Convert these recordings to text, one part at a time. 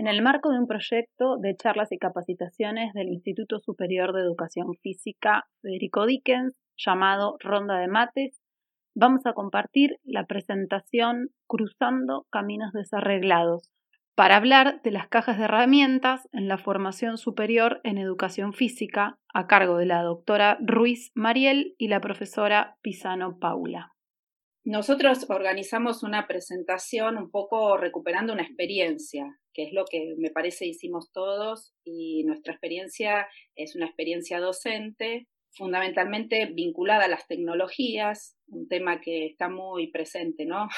en el marco de un proyecto de charlas y capacitaciones del Instituto Superior de Educación Física Federico Dickens llamado Ronda de Mates, vamos a compartir la presentación Cruzando Caminos Desarreglados para hablar de las cajas de herramientas en la formación superior en educación física a cargo de la doctora Ruiz Mariel y la profesora Pisano Paula. Nosotros organizamos una presentación un poco recuperando una experiencia, que es lo que me parece hicimos todos y nuestra experiencia es una experiencia docente fundamentalmente vinculada a las tecnologías, un tema que está muy presente, ¿no?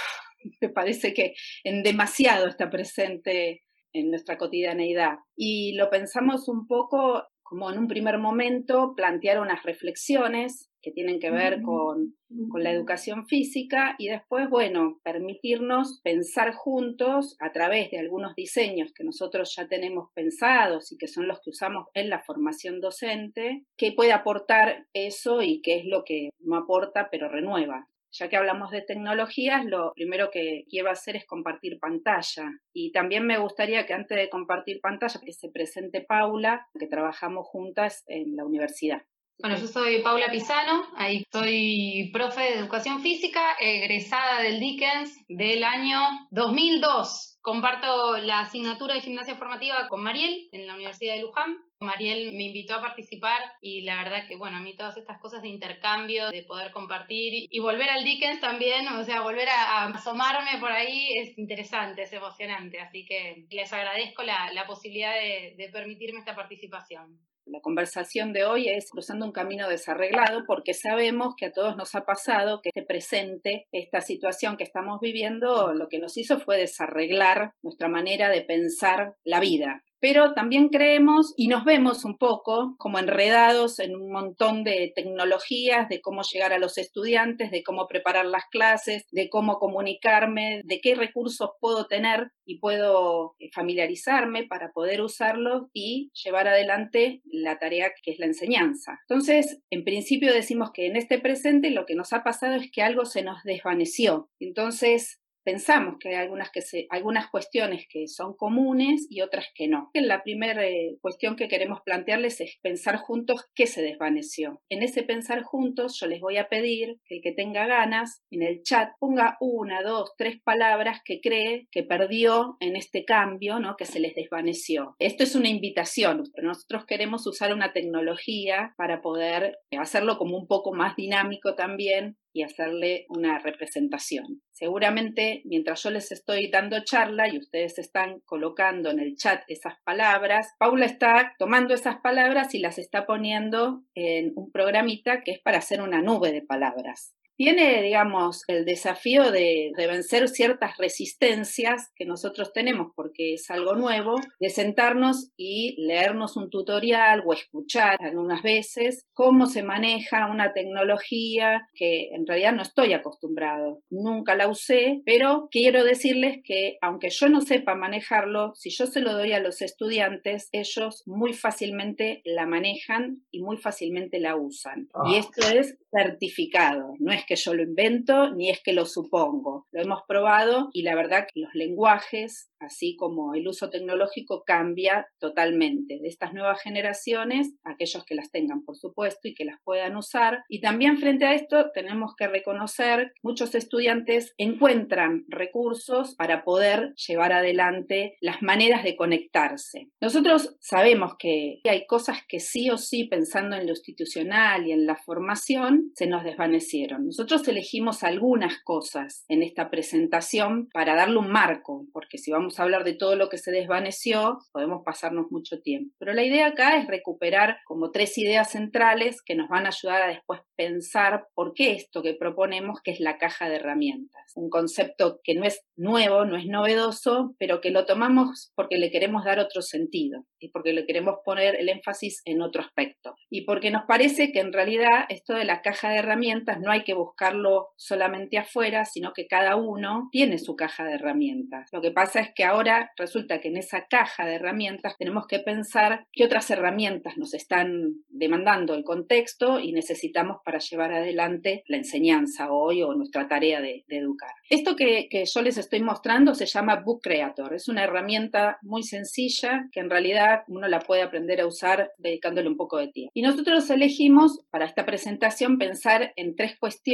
Me parece que en demasiado está presente en nuestra cotidianeidad. Y lo pensamos un poco como en un primer momento plantear unas reflexiones que tienen que ver con, con, la educación física y después, bueno, permitirnos pensar juntos a través de algunos diseños que nosotros ya tenemos pensados y que son los que usamos en la formación docente, qué puede aportar eso y qué es lo que no aporta pero renueva. Ya que hablamos de tecnologías, lo primero que quiero hacer es compartir pantalla. Y también me gustaría que antes de compartir pantalla, que se presente Paula, que trabajamos juntas en la universidad. Bueno, yo soy Paula Pisano, ahí soy profe de educación física, egresada del Dickens del año 2002. Comparto la asignatura de gimnasia formativa con Mariel en la Universidad de Luján Mariel me invitó a participar y la verdad que, bueno, a mí todas estas cosas de intercambio, de poder compartir y volver al Dickens también, o sea, volver a, asomarme por ahí es interesante, es emocionante, así que les agradezco la, posibilidad de, de permitirme esta participación. La conversación de hoy es cruzando un camino desarreglado porque sabemos que a todos nos ha pasado que este presente, esta situación que estamos viviendo, lo que nos hizo fue desarreglar nuestra manera de pensar la vida pero también creemos y nos vemos un poco como enredados en un montón de tecnologías, de cómo llegar a los estudiantes, de cómo preparar las clases, de cómo comunicarme, de qué recursos puedo tener y puedo eh, familiarizarme para poder usarlos y llevar adelante la tarea que es la enseñanza. Entonces, en principio decimos que en este presente lo que nos ha pasado es que algo se nos desvaneció. Entonces, pensamos que hay algunas, que se, algunas cuestiones que son comunes y otras que no. La primera eh, cuestión que queremos plantearles es pensar juntos qué se desvaneció. En ese pensar juntos yo les voy a pedir que el que tenga ganas en el chat ponga una, dos, tres palabras que cree que perdió en este cambio, ¿no? que se les desvaneció. Esto es una invitación, pero nosotros queremos usar una tecnología para poder hacerlo como un poco más dinámico también y hacerle una representación. Seguramente mientras yo les estoy dando charla y ustedes están colocando en el chat esas palabras, Paula está tomando esas palabras y las está poniendo en un programita que es para hacer una nube de palabras tiene, digamos, el desafío de, vencer ciertas resistencias que nosotros tenemos porque es algo nuevo, de sentarnos y leernos un tutorial o escuchar algunas veces cómo se maneja una tecnología que en realidad no estoy acostumbrado, nunca la usé, pero quiero decirles que aunque yo no sepa manejarlo, si yo se lo doy a los estudiantes, ellos muy fácilmente la manejan y muy fácilmente la usan. Y ah. esto es certificado, no es que yo lo invento ni es que lo supongo. Lo hemos probado y la verdad que los lenguajes, así como el uso tecnológico, cambia totalmente. De estas nuevas generaciones, aquellos que las tengan, por supuesto, y que las puedan usar. Y también frente a esto tenemos que reconocer que muchos estudiantes encuentran recursos para poder llevar adelante las maneras de conectarse. Nosotros sabemos que hay cosas que sí o sí, pensando en lo institucional y en la formación, se nos desvanecieron. Elegimos algunas cosas en esta presentación para darle un marco, porque si vamos a hablar de todo lo que se desvaneció, podemos pasarnos mucho tiempo. Pero la idea acá es recuperar como tres ideas centrales que nos van a ayudar a después pensar por qué esto que proponemos, que es la caja de herramientas. Un concepto que no es nuevo, no es novedoso, pero que lo tomamos porque le queremos dar otro sentido y porque le queremos poner el énfasis en otro aspecto. Y porque nos parece que en realidad esto de la caja de herramientas no hay que buscarlo solamente afuera, sino que cada uno tiene su caja de herramientas. Lo que pasa es que ahora resulta que en esa caja de herramientas tenemos que pensar qué otras herramientas nos están demandando el contexto y necesitamos para llevar adelante la enseñanza hoy o nuestra tarea de, educar. Esto que yo les estoy mostrando se llama Book Creator. Es una herramienta muy sencilla que en realidad uno la puede aprender a usar dedicándole un poco de tiempo. Y nosotros elegimos para esta presentación pensar en tres cuestiones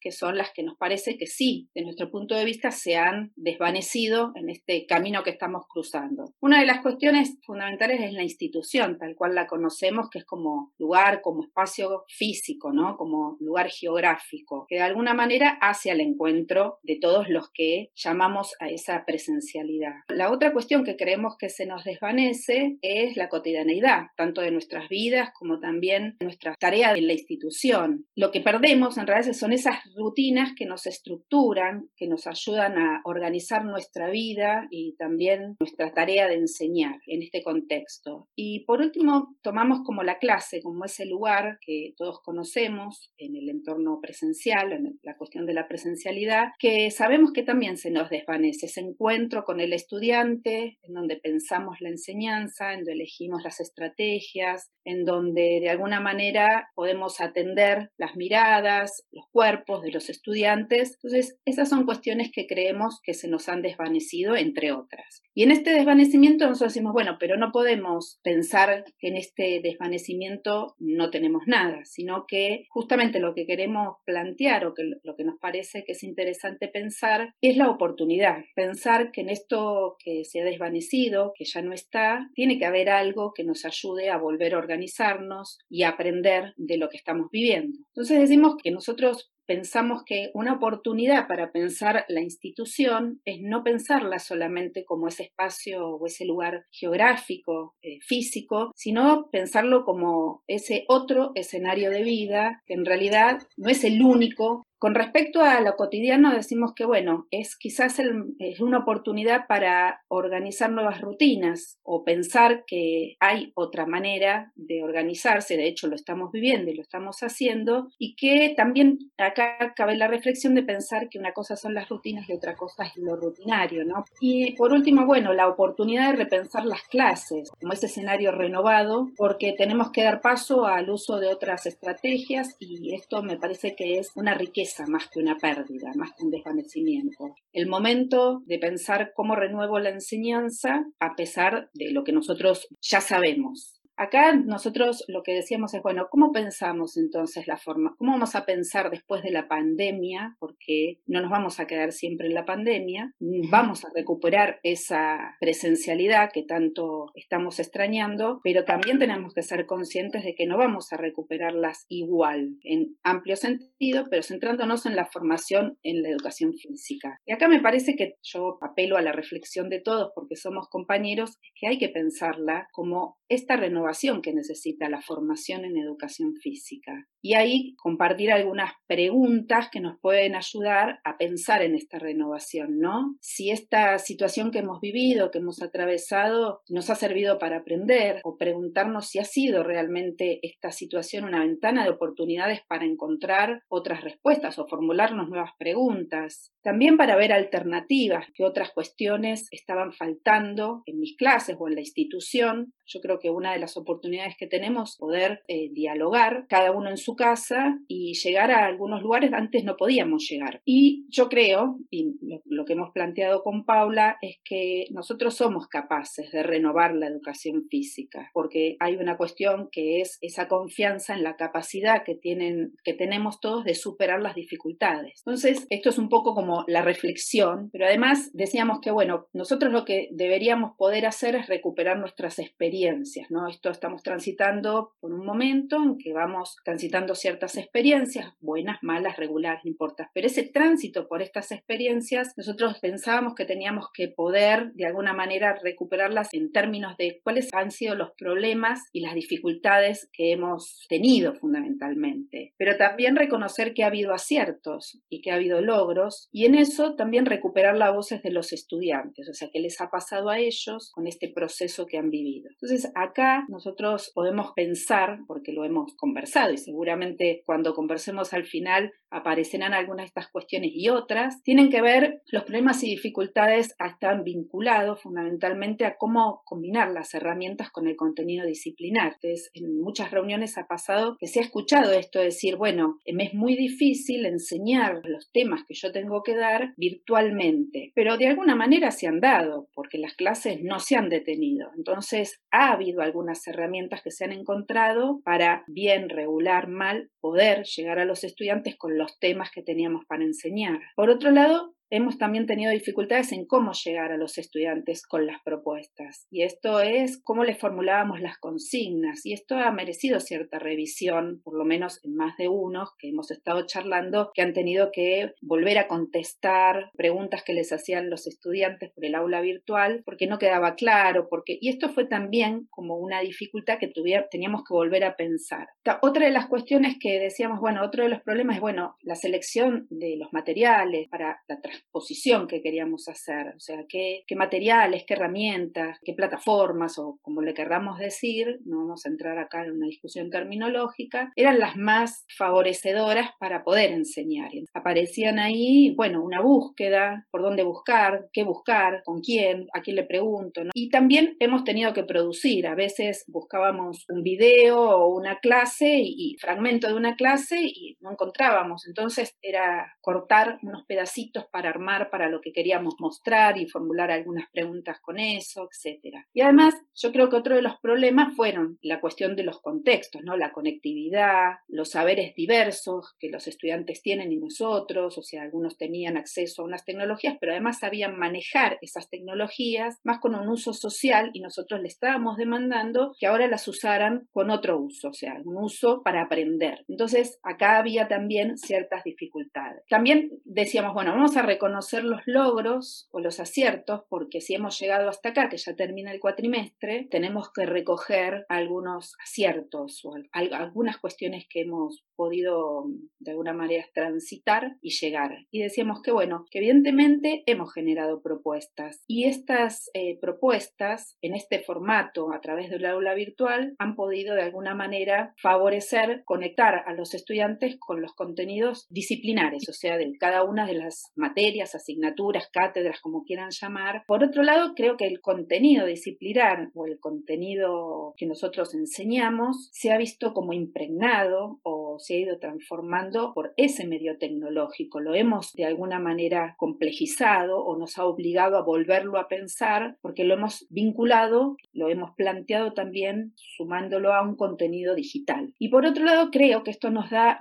que son las que nos parece que sí, de nuestro punto de vista, se han desvanecido en este camino que estamos cruzando. Una de las cuestiones fundamentales es la institución, tal cual la conocemos, que es como lugar, como espacio físico, ¿no? Como lugar geográfico, que de alguna manera hace al encuentro de todos los que llamamos a esa presencialidad. La otra cuestión que creemos que se nos desvanece es la cotidianeidad, tanto de nuestras vidas como también nuestra tarea en la institución. Lo que perdemos en realidad son esas rutinas que nos estructuran, que nos ayudan a organizar nuestra vida y también nuestra tarea de enseñar en este contexto. Y por último, tomamos como la clase, como ese lugar que todos conocemos en el entorno presencial, en la cuestión de la presencialidad, que sabemos que también se nos desvanece, ese encuentro con el estudiante, en donde pensamos la enseñanza, en donde elegimos las estrategias, en donde de alguna manera podemos atender las miradas, los cuerpos de los estudiantes. Entonces, esas son cuestiones que creemos que se nos han desvanecido, entre otras. Y en este desvanecimiento nosotros decimos, bueno, pero no podemos pensar que en este desvanecimiento no tenemos nada, sino que justamente lo que queremos plantear o que lo que nos parece que es interesante pensar es la oportunidad. Pensar que en esto que se ha desvanecido, que ya no está, tiene que haber algo que nos ayude a volver a organizarnos y aprender de lo que estamos viviendo. Entonces decimos que nosotros pensamos que una oportunidad para pensar la institución es no pensarla solamente como ese espacio o ese lugar geográfico, eh, físico, sino pensarlo como ese otro escenario de vida que en realidad no es el único con respecto a lo cotidiano, decimos que, bueno, es quizás es una oportunidad para organizar nuevas rutinas o pensar que hay otra manera de organizarse, de hecho lo estamos viviendo y lo estamos haciendo, y que también acá cabe la reflexión de pensar que una cosa son las rutinas y otra cosa es lo rutinario, ¿no? Y por último, bueno, la oportunidad de repensar las clases, como ese escenario renovado, porque tenemos que dar paso al uso de otras estrategias y esto me parece que es una riqueza más que una pérdida, más que un desvanecimiento. El momento de pensar cómo renuevo la enseñanza a pesar de lo que nosotros ya sabemos. Acá nosotros lo que decíamos es, bueno, ¿cómo pensamos entonces la forma? ¿Cómo vamos a pensar después de la pandemia? Porque no nos vamos a quedar siempre en la pandemia, vamos a recuperar esa presencialidad que tanto estamos extrañando, pero también tenemos que ser conscientes de que no vamos a recuperarlas igual, en amplio sentido, pero centrándonos en la formación en la educación física. Y acá me parece que yo apelo a la reflexión de todos, porque somos compañeros, que hay que pensarla como esta renovación que necesita la formación en educación física. Y ahí compartir algunas preguntas que nos pueden ayudar a pensar en esta renovación, ¿no? Si esta situación que hemos vivido, que hemos atravesado, nos ha servido para aprender o preguntarnos si ha sido realmente esta situación una ventana de oportunidades para encontrar otras respuestas o formularnos nuevas preguntas. También para ver alternativas, que otras cuestiones estaban faltando en mis clases o en la institución. Yo creo que una de las oportunidades que tenemos poder eh, dialogar, cada uno en su casa y llegar a algunos lugares antes no podíamos llegar. Y yo creo, y lo, que hemos planteado con Paula, es que nosotros somos capaces de renovar la educación física, porque hay una cuestión que es esa confianza en la capacidad que, tienen, que tenemos todos de superar las dificultades. Entonces, esto es un poco como la reflexión, pero además decíamos que, bueno, nosotros lo que deberíamos poder hacer es recuperar nuestras experiencias, ¿no? Esto estamos transitando por un momento en que vamos transitando ciertas experiencias, buenas, malas, regulares, no importa, pero ese tránsito por estas experiencias, nosotros pensábamos que teníamos que poder de alguna manera recuperarlas en términos de cuáles han sido los problemas y las dificultades que hemos tenido fundamentalmente, pero también reconocer que ha habido aciertos y que ha habido logros y en eso también recuperar las voces de los estudiantes, o sea, qué les ha pasado a ellos con este proceso que han vivido. Acá nosotros podemos pensar, porque lo hemos conversado y seguramente cuando conversemos al final aparecerán algunas de estas cuestiones y otras, tienen que ver, los problemas y dificultades están vinculados fundamentalmente a cómo combinar las herramientas con el contenido disciplinar. Entonces, en muchas reuniones ha pasado que se ha escuchado esto de decir, bueno, me es muy difícil enseñar los temas que yo tengo que dar virtualmente, pero de alguna manera se han dado, porque las clases no se han detenido. Entonces, ha habido algunas herramientas que se han encontrado para bien, regular, mal, poder llegar a los estudiantes con los temas que teníamos para enseñar. Por otro lado, hemos también tenido dificultades en cómo llegar a los estudiantes con las propuestas. Y esto es cómo les formulábamos las consignas. Y esto ha merecido cierta revisión, por lo menos en más de uno que hemos estado charlando, que han tenido que volver a contestar preguntas que les hacían los estudiantes por el aula virtual, porque no quedaba claro, porque... Y esto fue también como una dificultad que teníamos que volver a pensar. Otra de las cuestiones que decíamos, bueno, otro de los problemas es, bueno, la selección de los materiales para la posición que queríamos hacer, o sea, qué, materiales, qué herramientas, qué plataformas o como le querramos decir, no vamos a entrar acá en una discusión terminológica, eran las más favorecedoras para poder enseñar. Aparecían ahí, bueno, una búsqueda, por dónde buscar, qué buscar, con quién, a quién le pregunto. Y también hemos tenido que producir, a veces buscábamos un video o una clase y fragmento de una clase y no encontrábamos, entonces era cortar unos pedacitos para armar para lo que queríamos mostrar y formular algunas preguntas con eso, etc. Y además, yo creo que otro de los problemas fueron la cuestión de los contextos, ¿no? La conectividad, los saberes diversos que los estudiantes tienen y nosotros, o sea, algunos tenían acceso a unas tecnologías, pero además sabían manejar esas tecnologías más con un uso social y nosotros le estábamos demandando que ahora las usaran con otro uso, o sea, un uso para aprender. Entonces, acá había también ciertas dificultades. También decíamos, bueno, vamos a reconocer conocer los logros o los aciertos, porque si hemos llegado hasta acá, que ya termina el cuatrimestre, tenemos que recoger algunos aciertos o algunas cuestiones que hemos podido de alguna manera transitar y llegar. Y decíamos que bueno, que evidentemente hemos generado propuestas y estas eh, propuestas en este formato a través del aula virtual han podido de alguna manera favorecer, conectar a los estudiantes con los contenidos disciplinares, o sea, de cada una de las materias asignaturas, cátedras, como quieran llamar. Por otro lado, creo que el contenido disciplinar o el contenido que nosotros enseñamos se ha visto como impregnado o se ha ido transformando por ese medio tecnológico. Lo hemos de alguna manera complejizado o nos ha obligado a volverlo a pensar porque lo hemos vinculado, lo hemos planteado también sumándolo a un contenido digital. Y por otro lado, creo que esto nos ha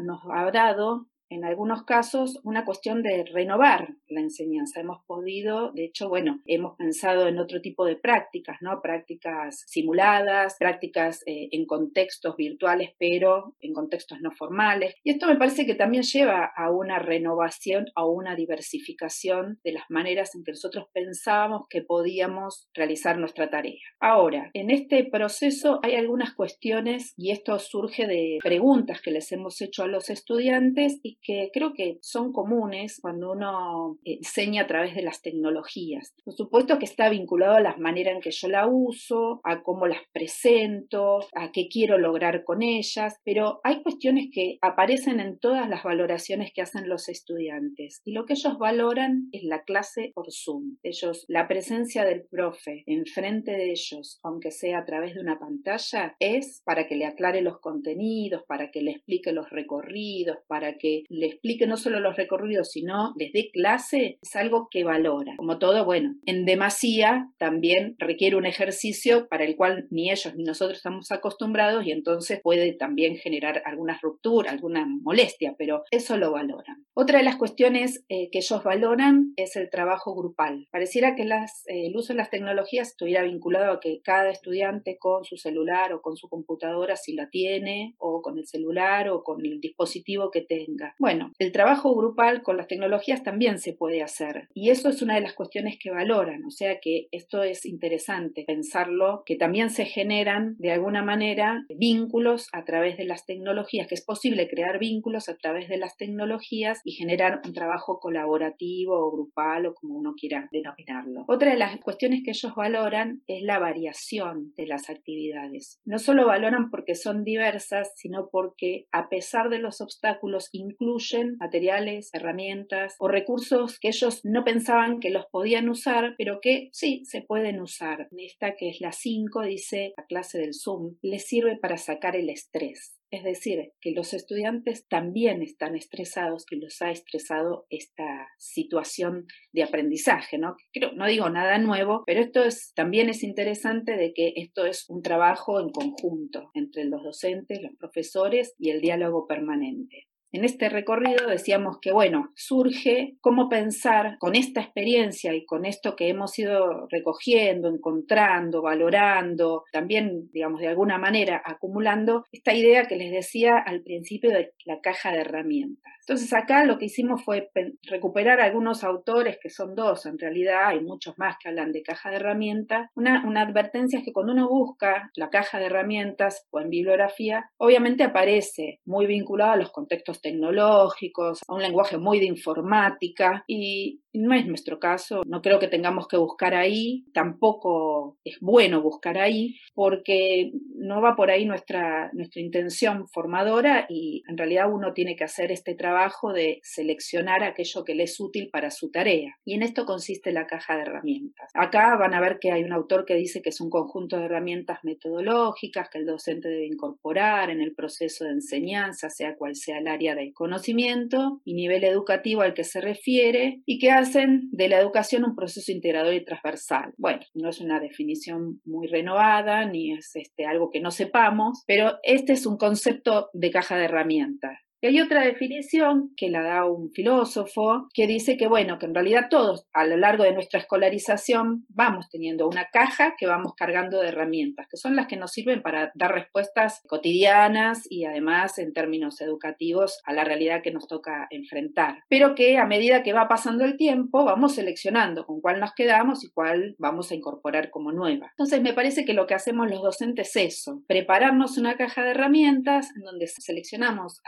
dado en algunos casos una cuestión de renovar la enseñanza. Hemos podido, de hecho, bueno, hemos pensado en otro tipo de prácticas, ¿no? Prácticas simuladas, prácticas eh, en contextos virtuales, pero en contextos no formales. Y esto me parece que también lleva a una renovación, a una diversificación de las maneras en que nosotros pensábamos que podíamos realizar nuestra tarea. Ahora, en este proceso hay algunas cuestiones y esto surge de preguntas que les hemos hecho a los estudiantes y que creo que son comunes cuando uno enseña a través de las tecnologías. Por supuesto que está vinculado a la manera en que yo la uso, a cómo las presento, a qué quiero lograr con ellas, pero hay cuestiones que aparecen en todas las valoraciones que hacen los estudiantes y lo que ellos valoran es la clase por Zoom. Ellos, la presencia del profe enfrente de ellos, aunque sea a través de una pantalla, es para que le aclare los contenidos, para que le explique los recorridos, para que le explique no solo los recorridos, sino les dé clase, es algo que valora. Como todo, bueno, en demasía también requiere un ejercicio para el cual ni ellos ni nosotros estamos acostumbrados y entonces puede también generar alguna ruptura, alguna molestia, pero eso lo valoran. Otra de las cuestiones eh, que ellos valoran es el trabajo grupal. Pareciera que eh, el uso de las tecnologías estuviera vinculado a que cada estudiante con su celular o con su computadora, si la tiene, o con el celular o con el dispositivo que tenga. Bueno, el trabajo grupal con las tecnologías también se puede hacer y eso es una de las cuestiones que valoran, o sea que esto es interesante pensarlo, que también se generan de alguna manera vínculos a través de las tecnologías, que es posible crear vínculos a través de las tecnologías y generar un trabajo colaborativo o grupal o como uno quiera denominarlo. Otra de las cuestiones que ellos valoran es la variación de las actividades. No solo valoran porque son diversas, sino porque a pesar de los obstáculos, incluso incluyen materiales, herramientas o recursos que ellos no pensaban que los podían usar, pero que sí se pueden usar. Esta que es la 5 dice la clase del Zoom, les sirve para sacar el estrés. Es decir, que los estudiantes también están estresados y los ha estresado esta situación de aprendizaje, ¿no? Creo, no digo nada nuevo, pero esto es, también es interesante de que esto es un trabajo en conjunto entre los docentes, los profesores y el diálogo permanente. En este recorrido decíamos que, bueno, surge cómo pensar con esta experiencia y con esto que hemos ido recogiendo, encontrando, valorando, también, digamos, de alguna manera acumulando, esta idea que les decía al principio de la caja de herramientas. Entonces acá lo que hicimos fue recuperar algunos autores, que son dos, en realidad hay muchos más que hablan de caja de herramientas. Una, advertencia es que cuando uno busca la caja de herramientas o en bibliografía, obviamente aparece muy vinculado a los contextos tecnológicos, a un lenguaje muy de informática y no es nuestro caso, no creo que tengamos que buscar ahí, tampoco es bueno buscar ahí, porque no va por ahí nuestra, nuestra intención formadora y en realidad uno tiene que hacer este trabajo de seleccionar aquello que le es útil para su tarea. Y en esto consiste la caja de herramientas. Acá van a ver que hay un autor que dice que es un conjunto de herramientas metodológicas que el docente debe incorporar en el proceso de enseñanza, sea cual sea el área de conocimiento y nivel educativo al que se refiere, y que hacen de la educación un proceso integrador y transversal. Bueno, no es una definición muy renovada, ni es este, algo que no sepamos, pero este es un concepto de caja de herramientas. Y hay otra definición que la da un filósofo que dice que, bueno, que en realidad todos a lo largo de nuestra escolarización vamos teniendo una caja que vamos cargando de herramientas, que son las que nos sirven para dar respuestas cotidianas y además en términos educativos a la realidad que nos toca enfrentar. Pero que a medida que va pasando el tiempo vamos seleccionando con cuál nos quedamos y cuál vamos a incorporar como nueva. Entonces me parece que lo que hacemos los docentes es eso, prepararnos una caja de herramientas en donde seleccionamos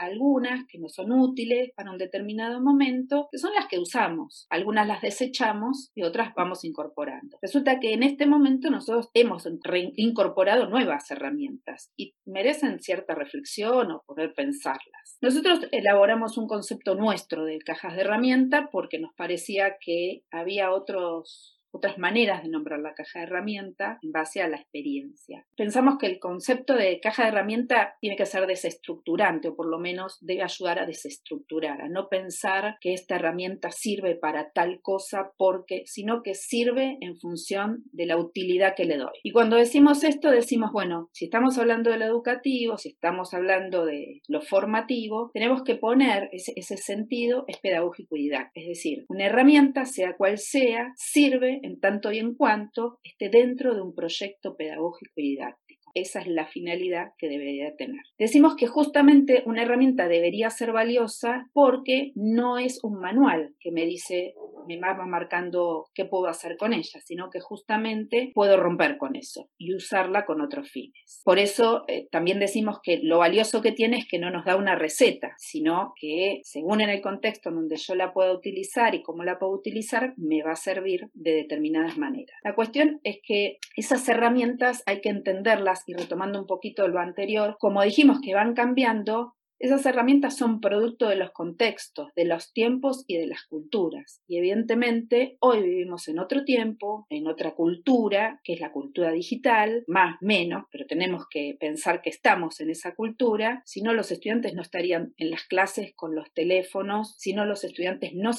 que no son útiles para un determinado momento, que son las que usamos. Algunas las desechamos y otras vamos incorporando. Resulta que en este momento nosotros hemos incorporado nuevas herramientas y merecen cierta reflexión o poder pensarlas. Nosotros elaboramos un concepto nuestro de cajas de herramienta porque nos parecía que había otros otras maneras de nombrar la caja de herramienta en base a la experiencia. Pensamos que el concepto de caja de herramienta tiene que ser desestructurante o por lo menos debe ayudar a desestructurar, a no pensar que esta herramienta sirve para tal cosa porque, sino que sirve en función de la utilidad que le doy. Y cuando decimos esto decimos, bueno, si estamos hablando de lo educativo, si estamos hablando de lo formativo, tenemos que poner ese, ese sentido es pedagógico y didáctico. Es decir, una herramienta, sea cual sea, sirve en tanto y en cuanto esté dentro de un proyecto pedagógico y didáctico. Esa es la finalidad que debería tener. Decimos que justamente una herramienta debería ser valiosa porque no es un manual que me dice me va marcando qué puedo hacer con ella, sino que justamente puedo romper con eso y usarla con otros fines. Por eso eh, también decimos que lo valioso que tiene es que no nos da una receta, sino que según en el contexto en donde yo la pueda utilizar y cómo la puedo utilizar, me va a servir de determinadas maneras. La cuestión es que esas herramientas hay que entenderlas y retomando un poquito lo anterior, como dijimos que van cambiando, esas herramientas son producto de los contextos, de los tiempos y de las culturas. Y evidentemente hoy vivimos en otro tiempo, en otra cultura, que es la cultura digital, más menos, pero tenemos que pensar que estamos en esa cultura. Si no, los estudiantes no estarían en las clases con los teléfonos, si no, los estudiantes no,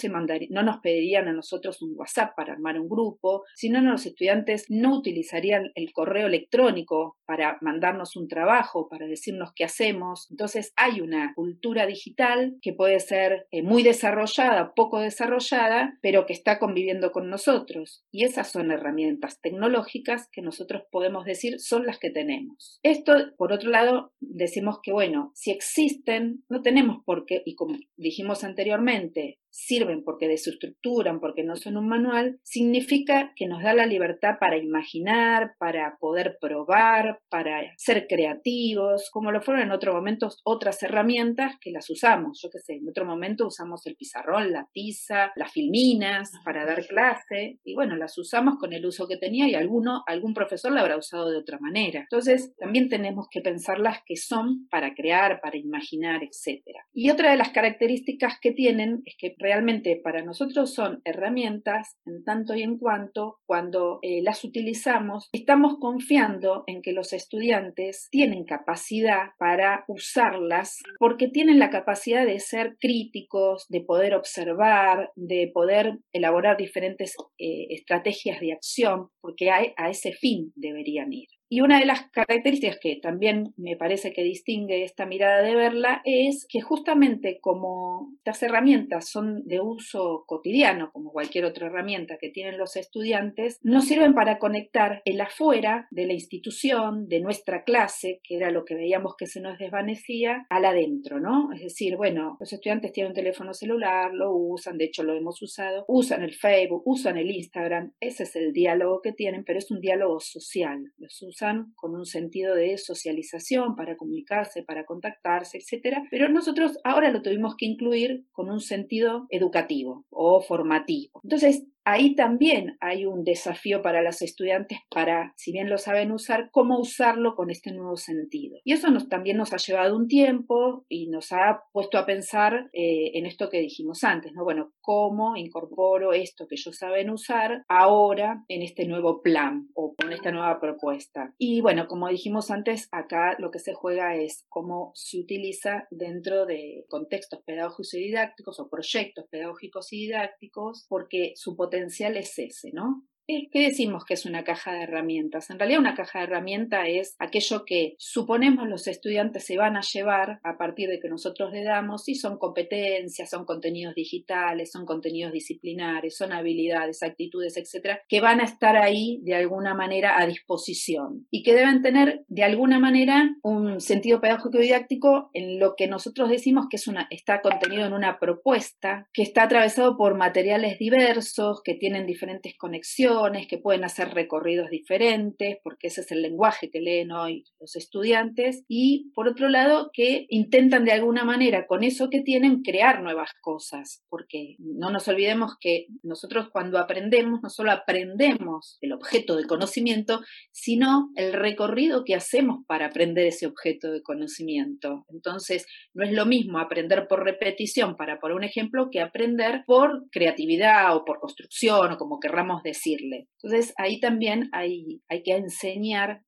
no nos pedirían a nosotros un WhatsApp para armar un grupo, si no, los estudiantes no utilizarían el correo electrónico para mandarnos un trabajo, para decirnos qué hacemos. Entonces hay una cultura digital que puede ser eh, muy desarrollada, poco desarrollada, pero que está conviviendo con nosotros. Y esas son herramientas tecnológicas que nosotros podemos decir son las que tenemos. Esto, por otro lado, decimos que, bueno, si existen, no tenemos por qué, y como dijimos anteriormente, sirven porque desestructuran, porque no son un manual, significa que nos da la libertad para imaginar, para poder probar, para ser creativos, como lo fueron en otros momentos otras herramientas que las usamos. Yo qué sé, en otro momento usamos el pizarrón, la tiza, las filminas para dar clase, y bueno, las usamos con el uso que tenía y alguno, algún profesor la habrá usado de otra manera. Entonces, también tenemos que pensar las que son para crear, para imaginar, etc. Y otra de las características que tienen es que realmente para nosotros son herramientas en tanto y en cuanto cuando eh, las utilizamos estamos confiando en que los estudiantes tienen capacidad para usarlas porque tienen la capacidad de ser críticos, de poder observar, de poder elaborar diferentes eh, estrategias de acción, porque a ese fin deberían ir. Y una de las características que también me parece que distingue esta mirada de verla es que justamente como estas herramientas son de uso cotidiano, como cualquier otra herramienta que tienen los estudiantes, nos sirven para conectar el afuera de la institución, de nuestra clase, que era lo que veíamos que se nos desvanecía, al adentro, ¿no? Es decir, bueno, los estudiantes tienen un teléfono celular, lo usan, de hecho lo hemos usado, usan el Facebook, usan el Instagram, ese es el diálogo que tienen, pero es un diálogo social, los usan con un sentido de socialización para comunicarse, para contactarse, etc. Pero nosotros ahora lo tuvimos que incluir con un sentido educativo o formativo. Entonces, Ahí también hay un desafío para los estudiantes para, si bien lo saben usar, cómo usarlo con este nuevo sentido. Y eso también nos ha llevado un tiempo y nos ha puesto a pensar eh, en esto que dijimos antes, ¿no? Bueno, cómo incorporo esto que ellos saben usar ahora en este nuevo plan o con esta nueva propuesta. Y bueno, como dijimos antes, acá lo que se juega es cómo se utiliza dentro de contextos pedagógicos y didácticos o proyectos pedagógicos y didácticos, porque su potencial potencial es ese, ¿no? ¿Qué decimos que es una caja de herramientas? En realidad una caja de herramientas es aquello que suponemos los estudiantes se van a llevar a partir de que nosotros le damos, y son competencias, son contenidos digitales, son contenidos disciplinares, son habilidades, actitudes, etcétera, que van a estar ahí de alguna manera a disposición y que deben tener de alguna manera un sentido pedagógico didáctico en lo que nosotros decimos que es una, está contenido en una propuesta que está atravesado por materiales diversos, que tienen diferentes conexiones que pueden hacer recorridos diferentes, porque ese es el lenguaje que leen hoy los estudiantes, y por otro lado, que intentan de alguna manera con eso que tienen crear nuevas cosas, porque no nos olvidemos que nosotros cuando aprendemos, no solo aprendemos el objeto de conocimiento, sino el recorrido que hacemos para aprender ese objeto de conocimiento. Entonces, no es lo mismo aprender por repetición, para poner un ejemplo, que aprender por creatividad o por construcción o como querramos decir. Entonces ahí también hay, hay que enseñar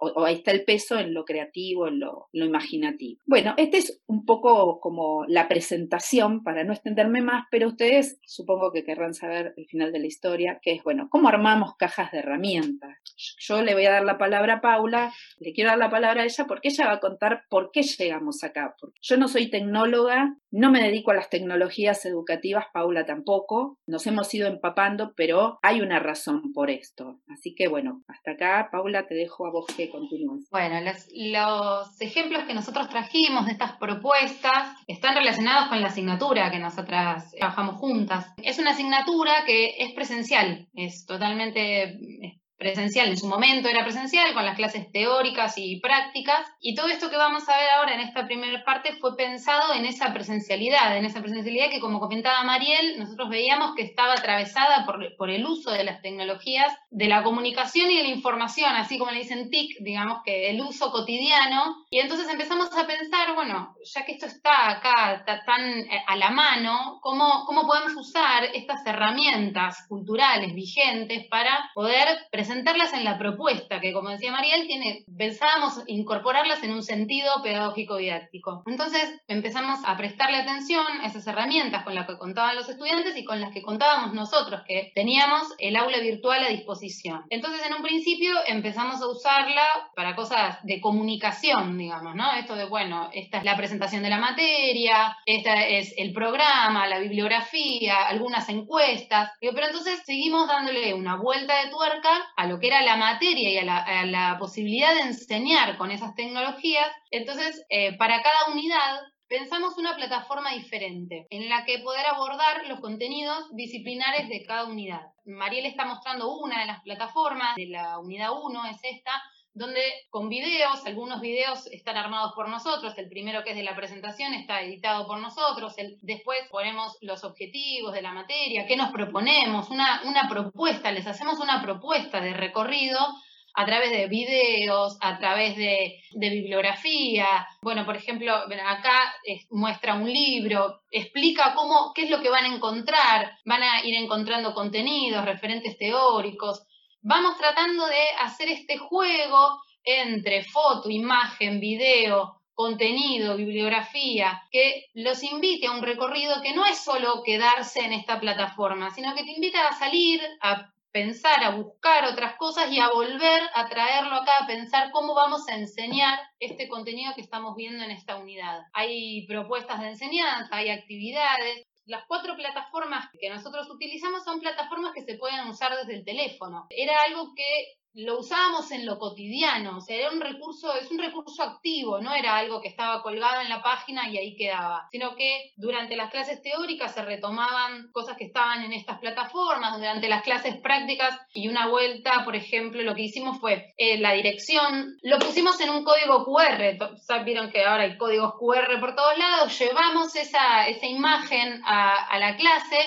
o, ahí está el peso en lo creativo, en lo, imaginativo. Bueno, este es un poco como la presentación, para no extenderme más, pero ustedes supongo que querrán saber el final de la historia, que es, bueno, ¿cómo armamos cajas de herramientas? Yo le voy a dar la palabra a Paula, le quiero dar la palabra a ella porque ella va a contar por qué llegamos acá. Yo no soy tecnóloga, no me dedico a las tecnologías educativas, Paula tampoco, nos hemos ido empapando, pero hay una razón por esto. Así que bueno, hasta acá, Paula, te dejo vos que continúes. Bueno, los, ejemplos que nosotros trajimos de estas propuestas están relacionados con la asignatura que nosotras trabajamos juntas. Es una asignatura que es presencial, es totalmente presencial, en su momento era presencial, con las clases teóricas y prácticas, y todo esto que vamos a ver ahora en esta primera parte fue pensado en esa presencialidad, en esa presencialidad que como comentaba Mariel, nosotros veíamos que estaba atravesada por, por el uso de las tecnologías de la comunicación y de la información, así como le dicen TIC, digamos que el uso cotidiano, y entonces empezamos a pensar, bueno, ya que esto está acá tan eh, a la mano, ¿cómo, cómo podemos usar estas herramientas culturales vigentes para poder presentar presentarlas en la propuesta, que como decía Mariel, tiene, pensábamos incorporarlas en un sentido pedagógico didáctico. Entonces empezamos a prestarle atención a esas herramientas con las que contaban los estudiantes y con las que contábamos nosotros, que teníamos el aula virtual a disposición. Entonces en un principio empezamos a usarla para cosas de comunicación, digamos, ¿no? Esto de, bueno, esta es la presentación de la materia, esta es el programa, la bibliografía, algunas encuestas, pero entonces seguimos dándole una vuelta de tuerca a lo que era la materia y a la, posibilidad de enseñar con esas tecnologías. Entonces, eh, para cada unidad pensamos una plataforma diferente en la que poder abordar los contenidos disciplinares de cada unidad. Mariel está mostrando una de las plataformas de la unidad 1, es esta, donde con videos, algunos videos están armados por nosotros, el primero que es de la presentación está editado por nosotros, el, después ponemos los objetivos de la materia, qué nos proponemos, una, una propuesta, les hacemos una propuesta de recorrido a través de videos, a través de, bibliografía. Bueno, por ejemplo, acá muestra un libro, explica cómo, qué es lo que van a encontrar, van a ir encontrando contenidos, referentes teóricos. Vamos tratando de hacer este juego entre foto, imagen, video, contenido, bibliografía, que los invite a un recorrido que no es solo quedarse en esta plataforma, sino que te invita a salir, a pensar, a buscar otras cosas y a volver a traerlo acá, a pensar cómo vamos a enseñar este contenido que estamos viendo en esta unidad. Hay propuestas de enseñanza, hay actividades. Las cuatro plataformas que nosotros utilizamos son plataformas que se pueden usar desde el teléfono. Era algo que lo usábamos en lo cotidiano, o sea, era un recurso, es un recurso activo, no era algo que estaba colgado en la página y ahí quedaba, sino que durante las clases teóricas se retomaban cosas que estaban en estas plataformas, durante las clases prácticas y una vuelta, por ejemplo, lo que hicimos fue eh, la dirección, lo pusimos en un código QR, vieron que ahora hay códigos QR por todos lados, llevamos esa, esa imagen a, a la clase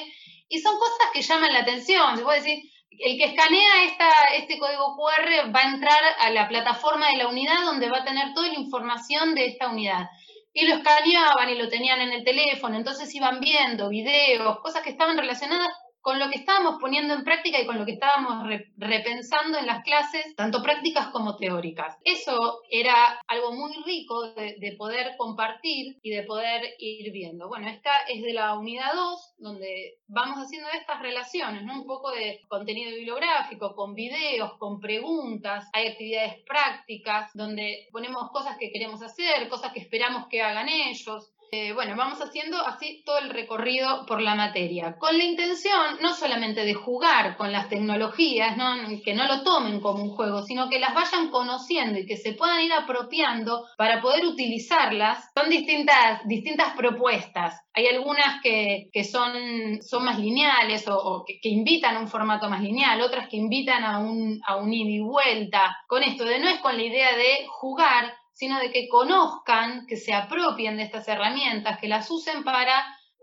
y son cosas que llaman la atención, se puede decir, el que escanea esta, este código QR va a entrar a la plataforma de la unidad donde va a tener toda la información de esta unidad. Y lo escaneaban y lo tenían en el teléfono, entonces iban viendo videos, cosas que estaban relacionadas con lo que estábamos poniendo en práctica y con lo que estábamos repensando en las clases, tanto prácticas como teóricas. Eso era algo muy rico de, de, poder compartir y de poder ir viendo. Bueno, esta es de la unidad 2, donde vamos haciendo estas relaciones. Un poco de contenido bibliográfico, con videos, con preguntas, hay actividades prácticas, donde ponemos cosas que queremos hacer, cosas que esperamos que hagan ellos. Eh, bueno, vamos haciendo así todo el recorrido por la materia, con la intención no solamente de jugar con las tecnologías, que no lo tomen como un juego, sino que las vayan conociendo y que se puedan ir apropiando para poder utilizarlas. Son distintas, distintas propuestas. Hay algunas que, son, son más lineales o, que, invitan a un formato más lineal, otras que invitan a un, a un ida y vuelta. Con esto de no es con la idea de jugar, sino de que conozcan, que se apropien de estas herramientas, que las usen para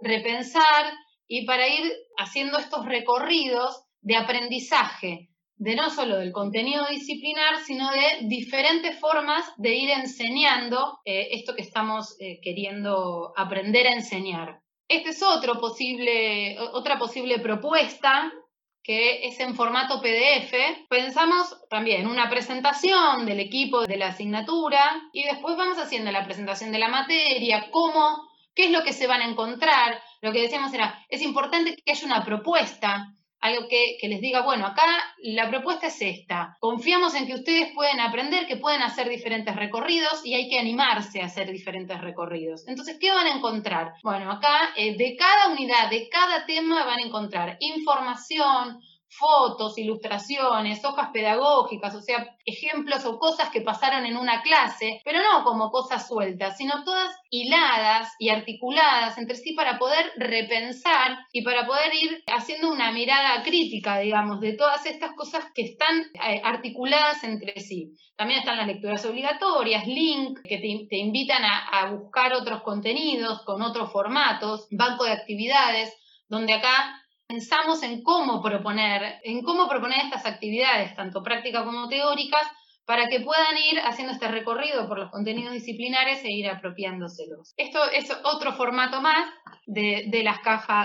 repensar y para ir haciendo estos recorridos de aprendizaje, de no solo del contenido disciplinar, sino de diferentes formas de ir enseñando eh, esto que estamos eh, queriendo aprender a enseñar. Esta es posible, otra posible propuesta que es en formato PDF. Pensamos también una presentación del equipo de la asignatura y después vamos haciendo la presentación de la materia, cómo, qué es lo que se van a encontrar. Lo que decíamos era, es importante que haya una propuesta algo que, les diga, bueno, acá la propuesta es esta, confiamos en que ustedes pueden aprender, que pueden hacer diferentes recorridos y hay que animarse a hacer diferentes recorridos. Entonces, ¿qué van a encontrar? Bueno, acá eh, de cada unidad, de cada tema van a encontrar información, fotos, ilustraciones, hojas pedagógicas, o sea, ejemplos o cosas que pasaron en una clase, pero no como cosas sueltas, sino todas hiladas y articuladas entre sí para poder repensar y para poder ir haciendo una mirada crítica, digamos, de todas estas cosas que están eh, articuladas entre sí. También están las lecturas obligatorias, link que te, invitan a buscar otros contenidos con otros formatos, banco de actividades, donde acá pensamos en cómo proponer, en cómo proponer estas actividades, tanto prácticas como teóricas, para que puedan ir haciendo este recorrido por los contenidos disciplinares e ir apropiándoselos. Esto es otro formato más de, de, las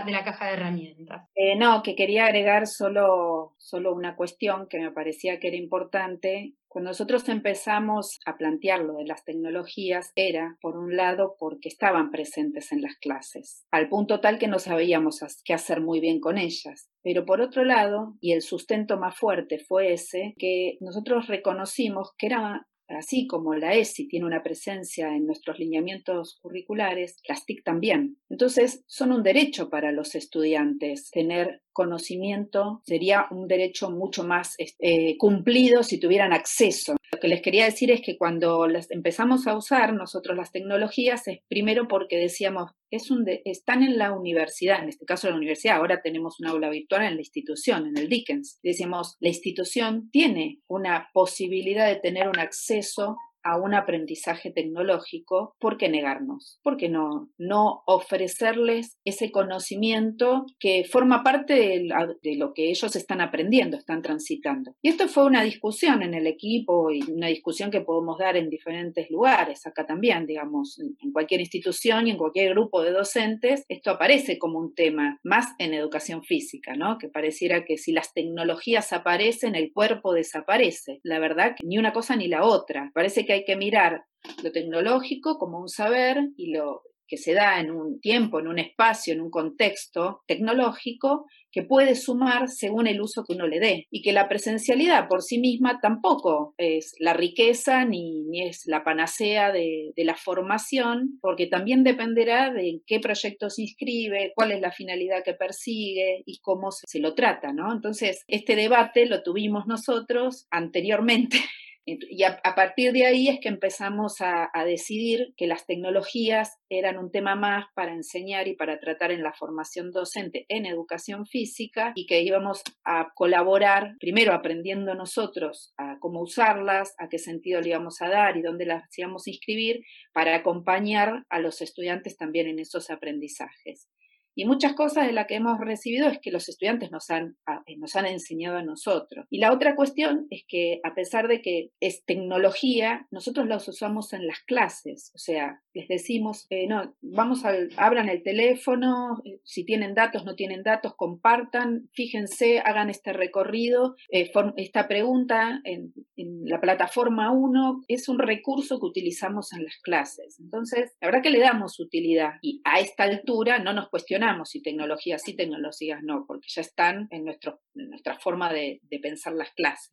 de la caja de herramientas. Eh, no, que quería agregar solo, solo una cuestión que me parecía que era importante cuando nosotros empezamos a plantear lo de las tecnologías era, por un lado, porque estaban presentes en las clases, al punto tal que no sabíamos qué hacer muy bien con ellas. Pero por otro lado, y el sustento más fuerte fue ese, que nosotros reconocimos que era Así como la ESI tiene una presencia en nuestros lineamientos curriculares, las TIC también. Entonces, son un derecho para los estudiantes tener conocimiento sería un derecho mucho más eh, cumplido si tuvieran acceso. Lo que les quería decir es que cuando las empezamos a usar nosotros las tecnologías es primero porque decíamos, es un están en la universidad, en este caso la universidad, ahora tenemos una aula virtual en la institución, en el Dickens. Decimos, la institución tiene una posibilidad de tener un acceso a un aprendizaje tecnológico, ¿por qué negarnos? ¿Por qué no, no ofrecerles ese conocimiento que forma parte de, lo que ellos están aprendiendo, están transitando? Y esto fue una discusión en el equipo y una discusión que podemos dar en diferentes lugares, acá también, digamos, en cualquier institución y en cualquier grupo de docentes, esto aparece como un tema, más en educación física, ¿no? Que pareciera que si las tecnologías aparecen, el cuerpo desaparece. La verdad ni una cosa ni la otra. Parece que hay que mirar lo tecnológico como un saber y lo que se da en un tiempo, en un espacio, en un contexto tecnológico, que puede sumar según el uso que uno le dé. Y que la presencialidad por sí misma tampoco es la riqueza ni, ni es la panacea de, la formación, porque también dependerá de qué proyecto se inscribe, cuál es la finalidad que persigue y cómo se, lo trata, ¿no? Entonces, este debate lo tuvimos nosotros anteriormente y a, partir de ahí es que empezamos a, decidir que las tecnologías eran un tema más para enseñar y para tratar en la formación docente en educación física y que íbamos a colaborar, primero aprendiendo nosotros a cómo usarlas, a qué sentido le íbamos a dar y dónde las íbamos a inscribir, para acompañar a los estudiantes también en esos aprendizajes. Y muchas cosas de las que hemos recibido es que los estudiantes nos han, eh, nos han enseñado a nosotros. Y la otra cuestión es que a pesar de que es tecnología, nosotros la usamos en las clases. O sea, les decimos, eh, no, vamos al, abran el teléfono, eh, si tienen datos, no tienen datos, compartan, fíjense, hagan este recorrido. esta pregunta en, en la plataforma 1 es un recurso que utilizamos en las clases. Entonces, la verdad que le damos utilidad y a esta altura no nos cuestionamos si tecnologías sí, tecnologías no, porque ya están en, nuestro, nuestra forma de pensar las clases.